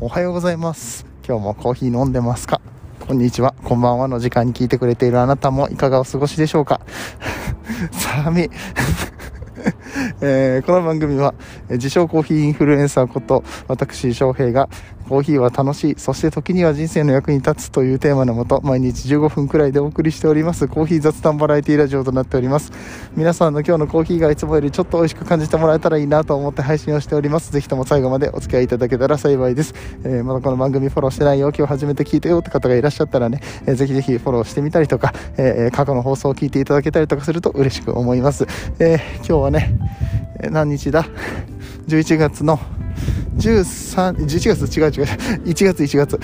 おはようございます。今日もコーヒー飲んでますか？こんにちは。こんばんはの時間に聞いてくれているあなたもいかがお過ごしでしょうか？寒い えー、この番組は、自称コーヒーインフルエンサーこと、私、翔平が、コーヒーは楽しい、そして時には人生の役に立つというテーマのもと、毎日15分くらいでお送りしております、コーヒー雑談バラエティラジオとなっております。皆さんの今日のコーヒーがいつもよりちょっと美味しく感じてもらえたらいいなと思って配信をしております。ぜひとも最後までお付き合いいただけたら幸いです。えー、まだこの番組フォローしてないよ、今日初めて聞いたよって方がいらっしゃったらね、えー、ぜひぜひフォローしてみたりとか、えー、過去の放送を聞いていただけたりとかすると嬉しく思います。えー、今日はね、何日だ ?11 月の13、11月違う違う、1月1月。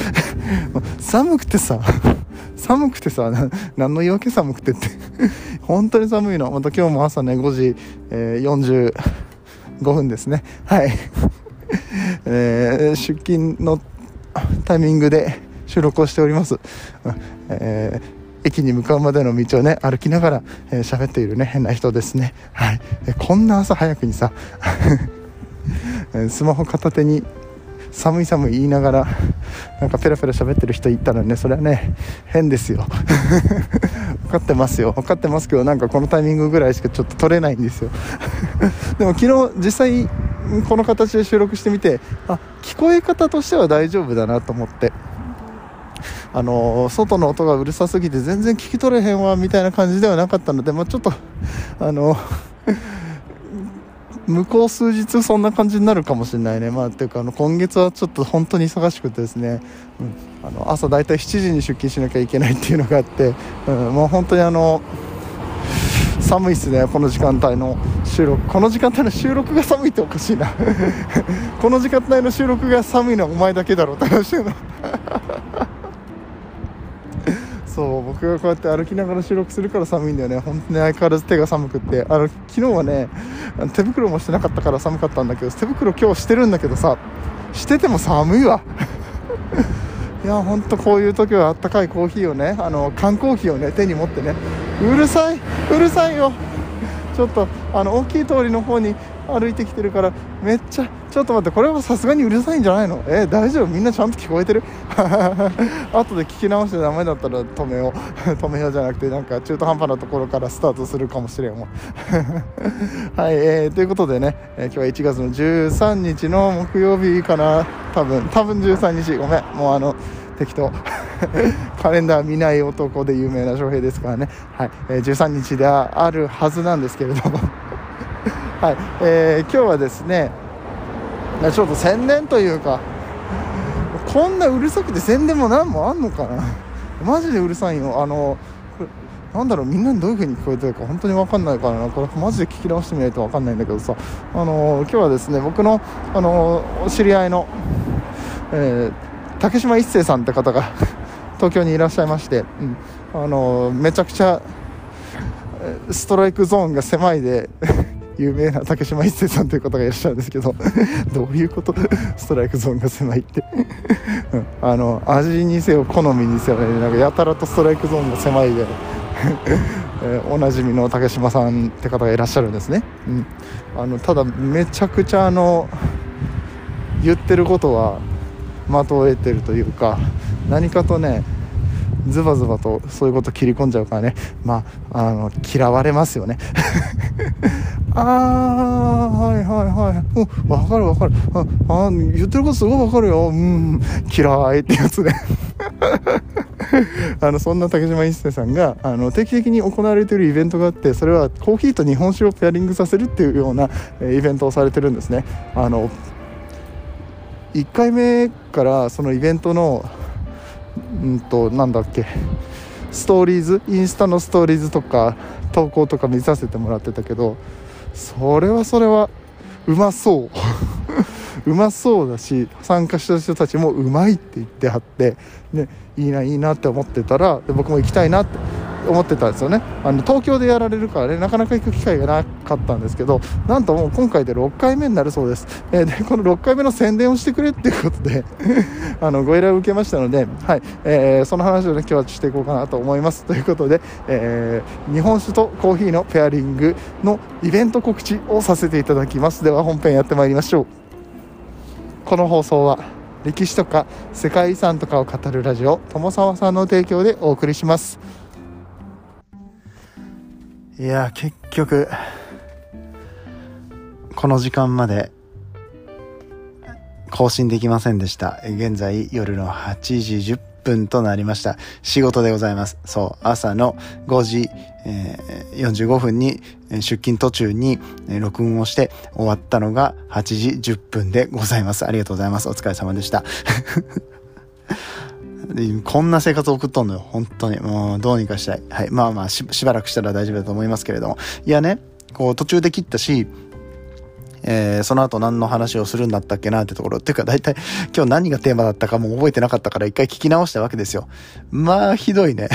寒くてさ、寒くてさ、何の言い訳寒くてって。本当に寒いの。また今日も朝ね、5時、えー、45分ですね。はい。えー、出勤のタイミングで収録をしております。えー駅に向かうまでの道をね歩きながら喋、えー、っているね変な人ですねはいこんな朝早くにさスマホ片手に寒い寒い言いながら なんかペラペラ喋ってる人いたらね。それはね変ですよ。分かってますよ。分かってますけどなんかこのタイミングぐらいしかちょっと撮れないんですよ。でも昨日実際この形で収録してみてあ聞こえ方としては大丈夫だなと思って。あの外の音がうるさすぎて全然聞き取れへんわみたいな感じではなかったので、まあ、ちょっとあの向こう数日そんな感じになるかもしれないね。まあ、ていうか、あの、今月はちょっと本当に忙しくてですね、うん、あの、朝大体7時に出勤しなきゃいけないっていうのがあって、うん、もう本当にあの、寒いっすね、この時間帯の収録。この時間帯の収録が寒いっておかしいな。この時間帯の収録が寒いのはお前だけだろって話だな。そう僕がこうやって歩きながら収録するから寒いんだよね。本当に相変わらず手が寒くって。あの昨日はね手袋もしてなかったから寒かったんだけど手袋今日してるんだけどさしてても寒いわ。いやほんとこういう時はあったかいコーヒーをねあの缶コーヒーをね手に持ってね。うるさいうるさいよ。ちょっとあの大きい通りの方に歩いてきてるからめっちゃちょっと待ってこれはさすがにうるさいんじゃないの？えー、大丈夫？みんなちゃんと聞こえてる？後で聞き直してダメだったら止めよう。止めようじゃなくてなんか中途半端なところからスタートするかもしれんわ。はい、えー、ということでね、えー、今日は1月の13日の木曜日かな。多分多分13日。ごめん。もうあの適当。カレンダー見ない男で有名な翔平ですからね、はいえー、13日であるはずなんですけれども。はい、えー、今日はですねちょっと宣伝というかこんなうるさくて宣伝も何もあんのかな？マジでうるさいよ。あのなんだろうみんなにどういう風に聞こえてるか本当に分かんないからな。これマジで聞き直してみないと分かんないんだけどさ。あの今日はですね僕のあの知り合いの、えー、竹島一生さんって方が 東京にいらっしゃいまして、うん、あのめちゃくちゃストライクゾーンが狭いで 有名な竹島一生さんという方がいらっしゃるんですけど どういうこと？ストライクゾーンが狭いって。うん、あの味にせよ好みにせよねなんかやたらとストライクゾーンが狭いで えー、おなじみの竹島さんって方がいらっしゃるんですね、うん、あのただめちゃくちゃあの言ってることは的を得てるというか何かとねズバズバとそういうこと切り込んじゃうからね。まああの嫌われますよね。ああはいはいはい。うん分かる分かる。ああ言ってることすごい分かるよ。うん嫌いってやつね。あのそんな竹島一生さんがあの定期的に行われているイベントがあってそれはコーヒーと日本酒をペアリングさせるっていうような、えイベントをされてるんですね。あの1回目からそのイベントのうんとなんだっけ。ストーリーズ？インスタのストーリーズとか投稿とか見させてもらってたけどそれはそれはうまそう。うまそうだし参加した人たちもうまいって言ってはって、ね、いいないいなって思ってたらで僕も行きたいなって。思ってたんですよね。あの東京でやられるからねなかなか行く機会がなかったんですけどなんともう今回で6回目になるそうです、えー、でこの6回目の宣伝をしてくれっていうことで あのご依頼を受けましたので、はい。えー、その話を、ね、今日はしていこうかなと思います。ということで、えー、日本酒とコーヒーのペアリングのイベント告知をさせていただきます。では本編やってまいりましょう。この放送は歴史とか世界遺産とかを語るラジオ友沢さんの提供でお送りします。いや結局この時間まで更新できませんでした現在夜の8時10分となりました。仕事でございます。そう、朝の5時、えー、45分に出勤途中に録音をして終わったのが8時10分でございます。ありがとうございます。お疲れ様でした。こんな生活を送っとんのよ。本当に。もうどうにかしたい。はい。まあまあし、しばらくしたら大丈夫だと思いますけれども。いやね、こう途中で切ったし、えー、その後何の話をするんだったっけなってところ。っていうか大体今日何がテーマだったかも覚えてなかったから一回聞き直したわけですよ。まあ、ひどいね。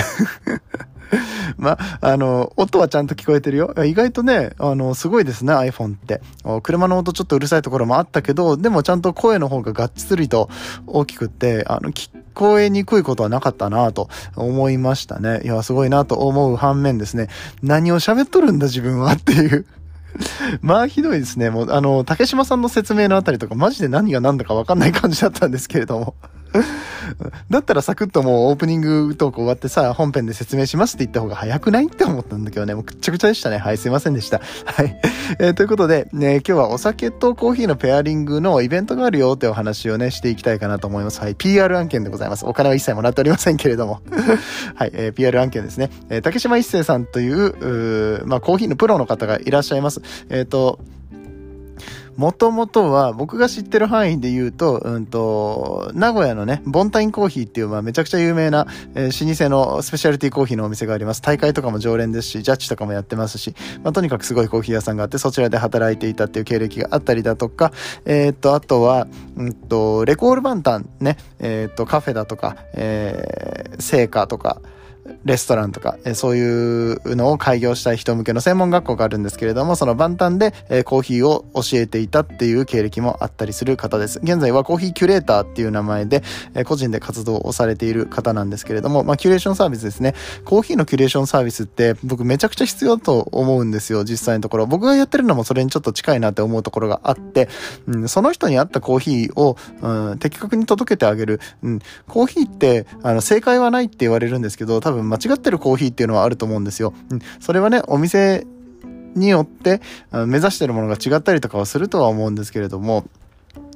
ま、あの、音はちゃんと聞こえてるよ。意外とね、あの、すごいですね、iPhone って。車の音ちょっとうるさいところもあったけど、でもちゃんと声の方ががっつりと大きくって、あの、聞こえにくいことはなかったなと思いましたね。いや、すごいなと思う反面ですね、何を喋っとるんだ自分はっていう まあひどいですね。もう、あの、竹島さんの説明のあたりとか、マジで何が何だかわかんない感じだったんですけれども だったらサクッともうオープニングトーク終わってさ、本編で説明しますって言った方が早くないって思ったんだけどね、もうくっちゃくちゃでしたね。はい、すいませんでした。はい。えー、ということで、ね、今日はお酒とコーヒーのペアリングのイベントがあるよってお話をね、していきたいかなと思います。はい、PR 案件でございます。お金は一切もらっておりませんけれども。はい、えー、PR 案件ですね。えー、竹島一生さんという、うまあ、コーヒーのプロの方がいらっしゃいます。えっ、ー、と、もともとは僕が知ってる範囲で言うと、うんと、名古屋のね、ボンタインコーヒーっていう、まあ、めちゃくちゃ有名な、えー、老舗のスペシャルティコーヒーのお店があります。大会とかも常連ですし、ジャッジとかもやってますし、まあ、とにかくすごいコーヒー屋さんがあって、そちらで働いていたっていう経歴があったりだとか、えー、っと、あとは、うんと、レコールバンタンね、えー、っと、カフェだとか、えー、成果とか、レストランとか、えそういうのを開業したい人向けの専門学校があるんですけれども、その万端で、えコーヒーを教えていたっていう経歴もあったりする方です。現在はコーヒーキュレーターっていう名前で、え個人で活動をされている方なんですけれども、まあ、キュレーションサービスですね。コーヒーのキュレーションサービスって僕めちゃくちゃ必要だと思うんですよ、実際のところ。僕がやってるのもそれにちょっと近いなって思うところがあって、うん、その人に合ったコーヒーを、うん、的確に届けてあげる。うん、コーヒーって、あの、正解はないって言われるんですけど、多分間違ってるコーヒーっていうのはあると思うんですよ。うん、それはね、お店によって目指してるものが違ったりとかはするとは思うんですけれども、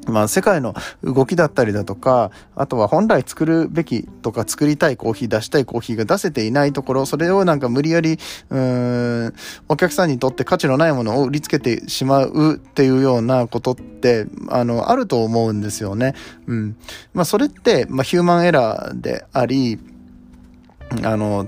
まあ世界の動きだったりだとか、あとは本来作るべきとか作りたいコーヒー出したいコーヒーが出せていないところ、それをなんか無理やり、うーん、お客さんにとって価値のないものを売りつけてしまうっていうようなことって、あの、あると思うんですよね。うん。まあそれって、まあヒューマンエラーであり、あの、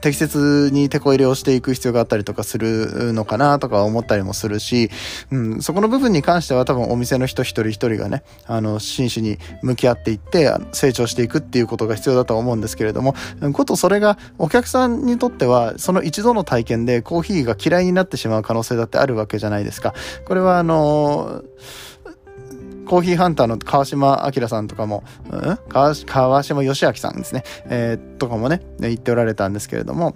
適切に手こ入れをしていく必要があったりとかするのかなとか思ったりもするし、うん、そこの部分に関しては多分お店の人一人一人がね、あの、真摯に向き合っていって成長していくっていうことが必要だと思うんですけれども、ことそれがお客さんにとってはその一度の体験でコーヒーが嫌いになってしまう可能性だってあるわけじゃないですか。これはあのーコーヒーハンターの川島明さんとかも、うん？川島義明さんですね、えー、とかもね、言っておられたんですけれども、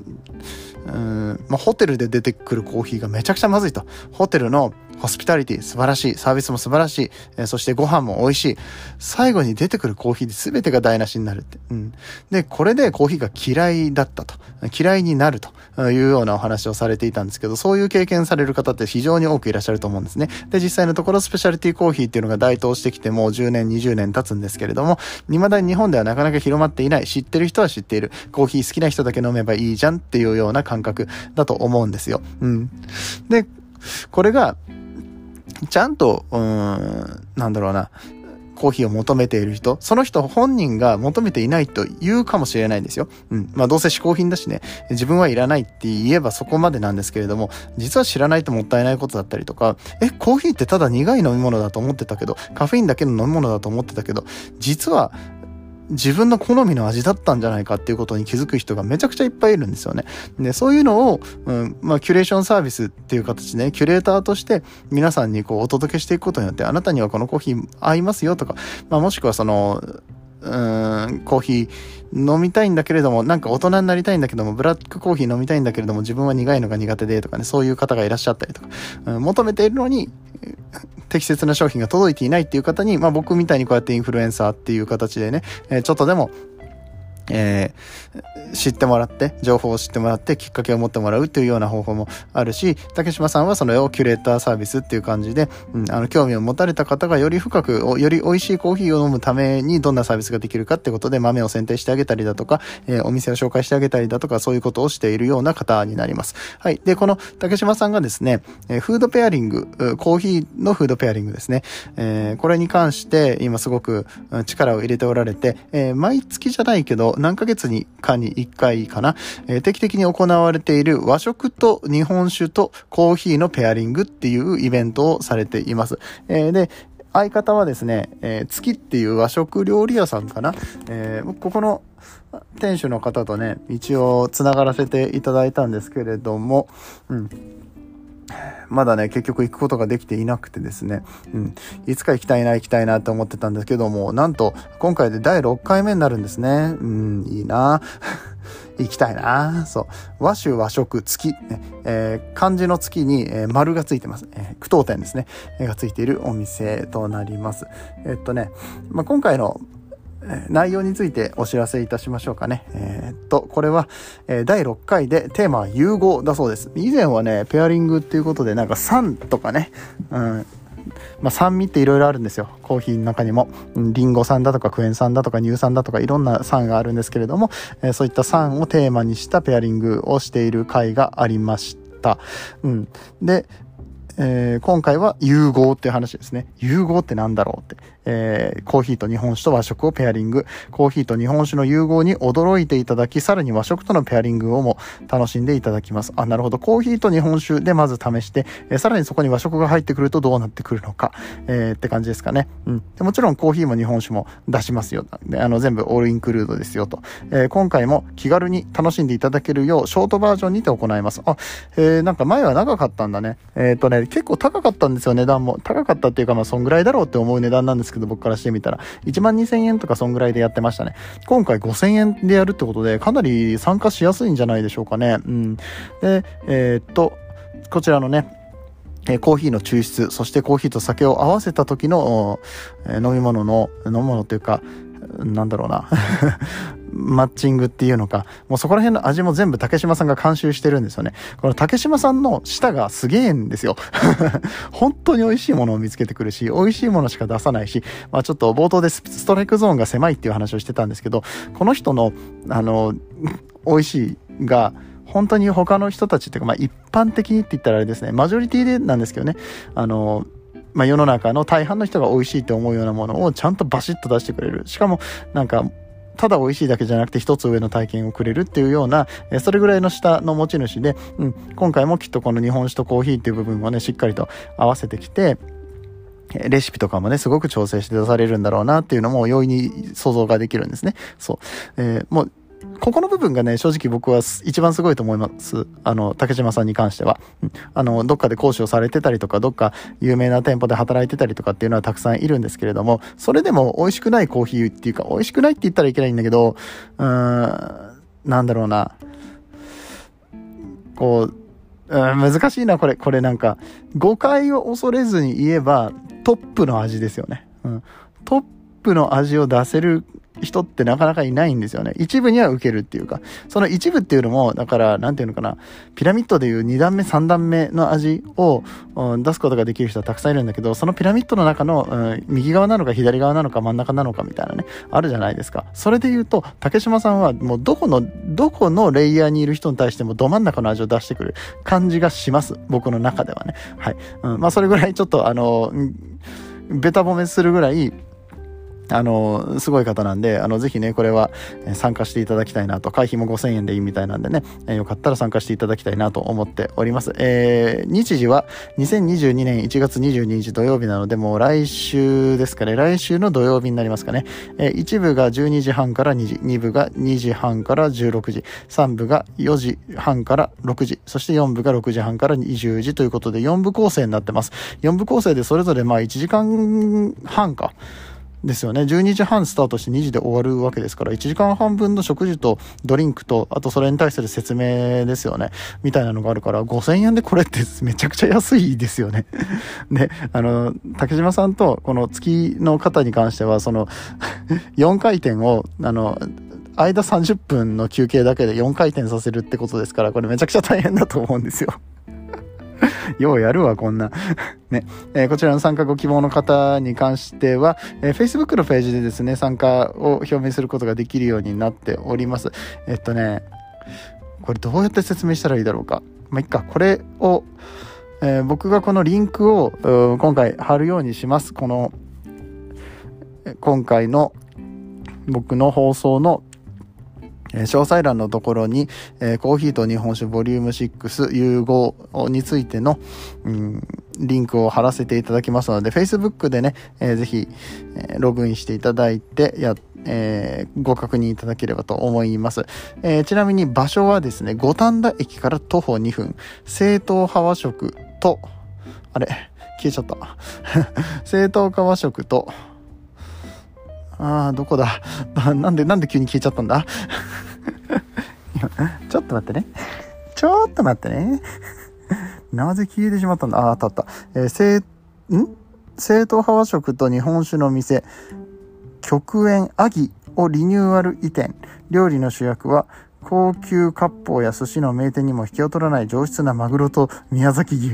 うんまあ、ホテルで出てくるコーヒーがめちゃくちゃまずいと。ホテルのホスピタリティ素晴らしい。サービスも素晴らしい。えー、そしてご飯も美味しい。最後に出てくるコーヒーで全てが台無しになるって。うん。で、これでコーヒーが嫌いだったと。嫌いになるというようなお話をされていたんですけど、そういう経験される方って非常に多くいらっしゃると思うんですね。で、実際のところスペシャリティコーヒーっていうのが台頭してきてもう10年、20年経つんですけれども、未だに日本ではなかなか広まっていない。知ってる人は知っている。コーヒー好きな人だけ飲めばいいじゃんっていうような感覚だと思うんですよ。うん。で、これが、ちゃんと、うん、なんだろうな、コーヒーを求めている人、その人本人が求めていないと言うかもしれないんですよ。うん。まあどうせ嗜好品だしね、自分はいらないって言えばそこまでなんですけれども、実は知らないともったいないことだったりとか、え、コーヒーってただ苦い飲み物だと思ってたけど、カフェインだけの飲み物だと思ってたけど、実は自分の好みの味だったんじゃないかっていうことに気づく人がめちゃくちゃいっぱいいるんですよね。で、そういうのを、うん、まあ、キュレーションサービスっていう形でね、キュレーターとして皆さんにこうお届けしていくことによって、あなたにはこのコーヒー合いますよとか、まあ、もしくはその、うん、コーヒー飲みたいんだけれども、なんか大人になりたいんだけども、ブラックコーヒー飲みたいんだけれども、自分は苦いのが苦手でとかね、そういう方がいらっしゃったりとか、うん、求めているのに、適切な商品が届いていないっていう方に、まあ僕みたいにこうやってインフルエンサーっていう形でね、え、ちょっとでもえー、知ってもらって、情報を知ってもらって、きっかけを持ってもらうというような方法もあるし、竹島さんはそれをキュレーターサービスっていう感じで、うん、あの、興味を持たれた方がより深く、より美味しいコーヒーを飲むためにどんなサービスができるかってことで豆を選定してあげたりだとか、えー、お店を紹介してあげたりだとか、そういうことをしているような方になります。はい。で、この竹島さんがですね、えー、フードペアリング、コーヒーのフードペアリングですね。えー、これに関して今すごく力を入れておられて、えー、毎月じゃないけど、何ヶ月にかに1回かな、えー、定期的に行われている和食と日本酒とコーヒーのペアリングっていうイベントをされています。えー、で、相方はですね、えー、月っていう和食料理屋さんかな。えー、ここの店主の方とね、一応繋がらせていただいたんですけれども、うん。まだね、結局行くことができていなくてですね、うん、いつか行きたいな、行きたいなって思ってたんですけども、なんと、今回で第6回目になるんですね。うん、いいな 行きたいなそう。和酒和食月、ねえー、漢字の月に、えー、丸がついてます。えー、句読点ですね。がついているお店となります。えっとね、まあ、今回の内容についてお知らせいたしましょうかね。えー、と、これは、えー、第6回でテーマは融合だそうです。以前はね、ペアリングっていうことで、なんか酸とかね、うん、まあ、酸味っていろいろあるんですよ。コーヒーの中にも。リンゴ酸だとかクエン酸だとか乳酸だとかいろんな酸があるんですけれども、えー、そういった酸をテーマにしたペアリングをしている回がありました。うん。で、えー、今回は融合っていう話ですね。融合って何だろうって。えー、コーヒーと日本酒と和食をペアリング、コーヒーと日本酒の融合に驚いていただき、さらに和食とのペアリングをも楽しんでいただきます。あ、なるほど。コーヒーと日本酒でまず試して、えー、さらにそこに和食が入ってくるとどうなってくるのか、えー、って感じですかね。うん。でもちろんコーヒーも日本酒も出しますよ。で、あの、全部オールインクルードですよと。えー、今回も気軽に楽しんでいただけるよう、ショートバージョンにて行います。あ、えー、なんか前は長かったんだね。えっ、とね、結構高かったんですよ、値段も。高かったっていうか、まあ、そんぐらいだろうって思う値段なんですけど、僕からしてみたら。1万2000円とかそんぐらいでやってましたね。今回5000円でやるってことで、かなり参加しやすいんじゃないでしょうかね。うん。で、えー、っと、こちらのね、えコーヒーの抽出、そしてコーヒーと酒を合わせた時の、え飲み物の、飲み物というか、なんだろうな マッチングっていうのか、もうそこら辺の味も全部竹島さんが監修してるんですよね。この竹島さんの舌がすげえんですよ。本当に美味しいものを見つけてくるし、美味しいものしか出さないし、まあちょっと冒頭でストライクゾーンが狭いっていう話をしてたんですけど、この人の、あの、美味しいが、本当に他の人たちっていうか、まあ一般的にって言ったらあれですね、マジョリティでなんですけどね、あの、まあ世の中の大半の人が美味しいと思うようなものをちゃんとバシッと出してくれる。しかも、なんか、ただ美味しいだけじゃなくて一つ上の体験をくれるっていうような、えそれぐらいの下の持ち主で、うん、今回もきっとこの日本酒とコーヒーっていう部分をね、しっかりと合わせてきて、レシピとかもね、すごく調整して出されるんだろうなっていうのも容易に想像ができるんですね。そう。えー、もうここの部分がね、正直僕は一番すごいと思います。あの、竹島さんに関しては。あの、どっかで講師をされてたりとか、どっか有名な店舗で働いてたりとかっていうのはたくさんいるんですけれども、それでも美味しくないコーヒーっていうか、美味しくないって言ったらいけないんだけど、うーん、なんだろうな。こう、うん、難しいな、これ。これなんか、誤解を恐れずに言えば、トップの味ですよね。うん。トップの味を出せる人ってなかなかいないんですよね。一部には受けるっていうか、その一部っていうのも、だから、なんていうのかな、ピラミッドでいう2段目、3段目の味を、うん、出すことができる人はたくさんいるんだけど、そのピラミッドの中の、うん、右側なのか左側なのか真ん中なのかみたいなね、あるじゃないですか。それで言うと、竹島さんはもうどこの、どこのレイヤーにいる人に対してもど真ん中の味を出してくる感じがします。僕の中ではね。はい。うん、まあそれぐらいちょっとあの、ベタ褒めするぐらい、あの、すごい方なんで、あの、ぜひね、これは参加していただきたいなと、会費も5000円でいいみたいなんでね、よかったら参加していただきたいなと思っております。えー、日時は2022年1月22日土曜日なので、もう来週ですかね、来週の土曜日になりますかね。えー、1部が12時半から2時、2部が2時半から16時、3部が4時半から6時、そして4部が6時半から20時ということで、4部構成になってます。4部構成でそれぞれまあ1時間半か。ですよね。12時半スタートして2時で終わるわけですから、1時間半分の食事とドリンクと、あとそれに対する説明ですよね。みたいなのがあるから、5000円でこれってめちゃくちゃ安いですよね。で、あの、竹島さんとこの月の方に関しては、その、4回転を、あの、間30分の休憩だけで4回転させるってことですから、これめちゃくちゃ大変だと思うんですよ。ようやるわ、こんな。ね。えー、こちらの参加ご希望の方に関しては、えー、Facebook のページでですね、参加を表明することができるようになっております。えっとね、これどうやって説明したらいいだろうか。まあ、いっか、これを、えー、僕がこのリンクを今回貼るようにします。この、今回の僕の放送の詳細欄のところに、えコーヒーと日本酒ボリューム6融合についての、うん、リンクを貼らせていただきますので、Facebook でね、えー、ぜひ、えログインしていただいて、や、えー、ご確認いただければと思います。え、ちなみに場所はですね、五反田駅から徒歩2分、正統派和食と、あれ、消えちゃった。正統派和食と、ああ、どこだ？なんで、なんで急に消えちゃったんだ？ちょっと待ってね。ちょっと待ってね。なぜ消えてしまったんだ？ああ、あったあった。えー、正、ん？正統派和食と日本酒の店、極縁アギをリニューアル移転。料理の主役は、高級割烹や寿司の名店にも引きを取らない上質なマグロと宮崎牛。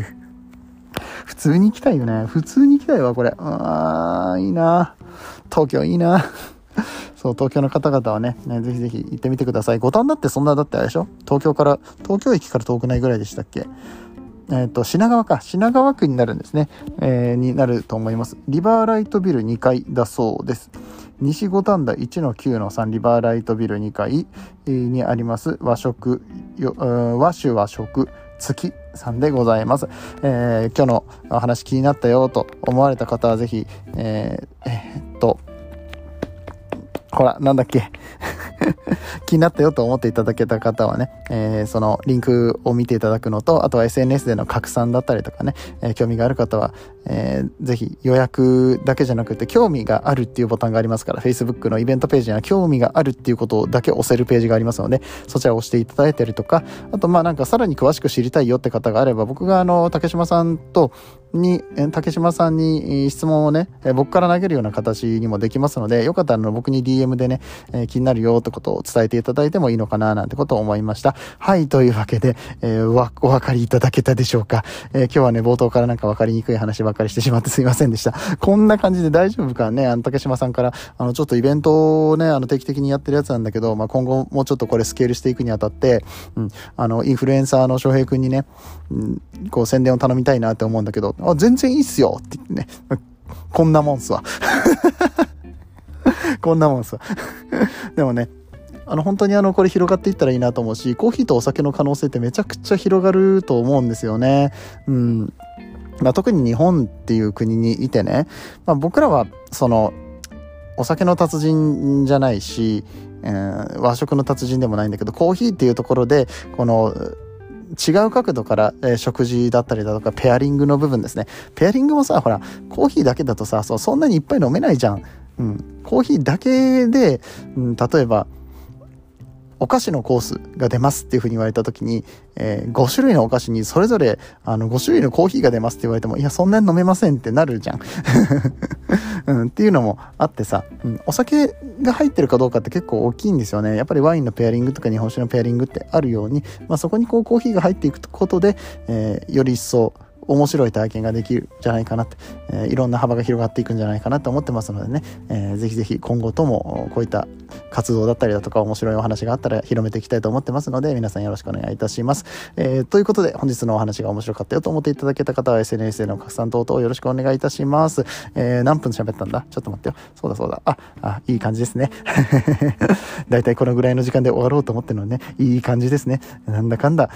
普通に行きたいよね。普通に行きたいわ、これ。あー、いいな。東京いいな。そう、東京の方々はね、ね、ぜひぜひ行ってみてください。五反田ってそんなだってあれでしょ？東京から、東京駅から遠くないぐらいでしたっけ？えっ、と、品川か。品川区になるんですね。えー、になると思います。リバーライトビル2階だそうです。西五反田1-9-3リバーライトビル2階にあります和食、和酒和食月さんでございます。えー、今日のお話気になったよと思われた方はぜひ、えー、ほら、なんだっけ。気になったよと思っていただけた方はね、えー、そのリンクを見ていただくのと、あとは SNS での拡散だったりとかね、えー、興味がある方は、えー、ぜひ予約だけじゃなくて、興味があるっていうボタンがありますから、Facebook のイベントページには興味があるっていうことだけ押せるページがありますので、そちらを押していただいたりとか、あとまあなんかさらに詳しく知りたいよって方があれば、僕があの、竹島さんと、に、竹島さんに質問をね、僕から投げるような形にもできますので、よかったら僕に DM でね、気になるよってことを伝えていただいてもいいのかななんてことを思いました。はい、というわけで、えー、お分かりいただけたでしょうか。えー、今日はね、冒頭からなんか分かりにくい話ばっかりしてしまってすいませんでした。こんな感じで大丈夫かね、あの、竹島さんから、あの、ちょっとイベントをね、あの、定期的にやってるやつなんだけど、まあ、今後もうちょっとこれスケールしていくにあたって、うん、あの、インフルエンサーの翔平くんにね、うん、こう宣伝を頼みたいなって思うんだけど、あ、全然いいっすよって言ってね、こんなもんすわ。こんなもんすわ。でもね、あの本当にあのこれ広がっていったらいいなと思うしコーヒーとお酒の可能性ってめちゃくちゃ広がると思うんですよね。うん。まあ、特に日本っていう国にいてね、まあ、僕らはそのお酒の達人じゃないし、えー、和食の達人でもないんだけどコーヒーっていうところでこの違う角度から、えー、食事だったりだとかペアリングの部分ですね。ペアリングもさほらコーヒーだけだとさそそんなにいっぱい飲めないじゃん、うん、コーヒーだけで、うん、例えばお菓子のコースが出ますっていうふうに言われた時に、えー、5種類のお菓子にそれぞれあの5種類のコーヒーが出ますって言われても、いや、そんなに飲めませんってなるじゃん。うん、っていうのもあってさ、うん、お酒が入ってるかどうかって結構大きいんですよね。やっぱりワインのペアリングとか日本酒のペアリングってあるように、まあ、そこにこうコーヒーが入っていくことで、えー、より一層面白い体験ができるんじゃないかなって、えー、いろんな幅が広がっていくんじゃないかなと思ってますのでね、えー、ぜひぜひ今後ともこういった活動だったりだとか面白いお話があったら広めていきたいと思ってますので皆さんよろしくお願いいたします。えー、ということで本日のお話が面白かったよと思っていただけた方は SNS での拡散等々よろしくお願いいたします。えー、何分喋ったんだ？ちょっと待ってよ。そうだそうだ。あ、あいい感じですね。だいたいこのぐらいの時間で終わろうと思ってるのね、いい感じですね。なんだかんだ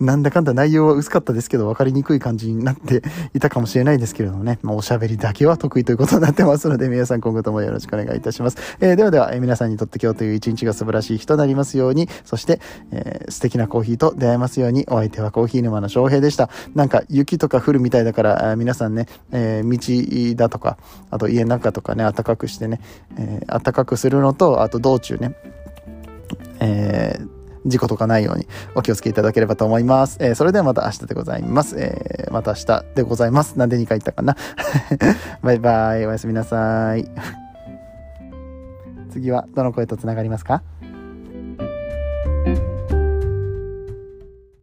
なんだかんだ内容は薄かったですけど、分かりにくい感じになっていたかもしれないですけれどもね、まあ、おしゃべりだけは得意ということになってますので、皆さん今後ともよろしくお願いいたします。えー、ではでは、えー、皆さんにとって今日という一日が素晴らしい日となりますように、そして、えー、素敵なコーヒーと出会えますように、お相手はコーヒー沼の翔平でした。なんか雪とか降るみたいだから、皆さんね、えー、道だとか、あと家の中とかね、暖かくしてね、えー、暖かくするのと、あと道中ね、えー、事故とかないようにお気をつけいただければと思います。えー、それではまた明日でございます。えー、また明日でございます。なんで2回言ったかな？バイバイ。おやすみなさい。次はどの声と繋がりますか？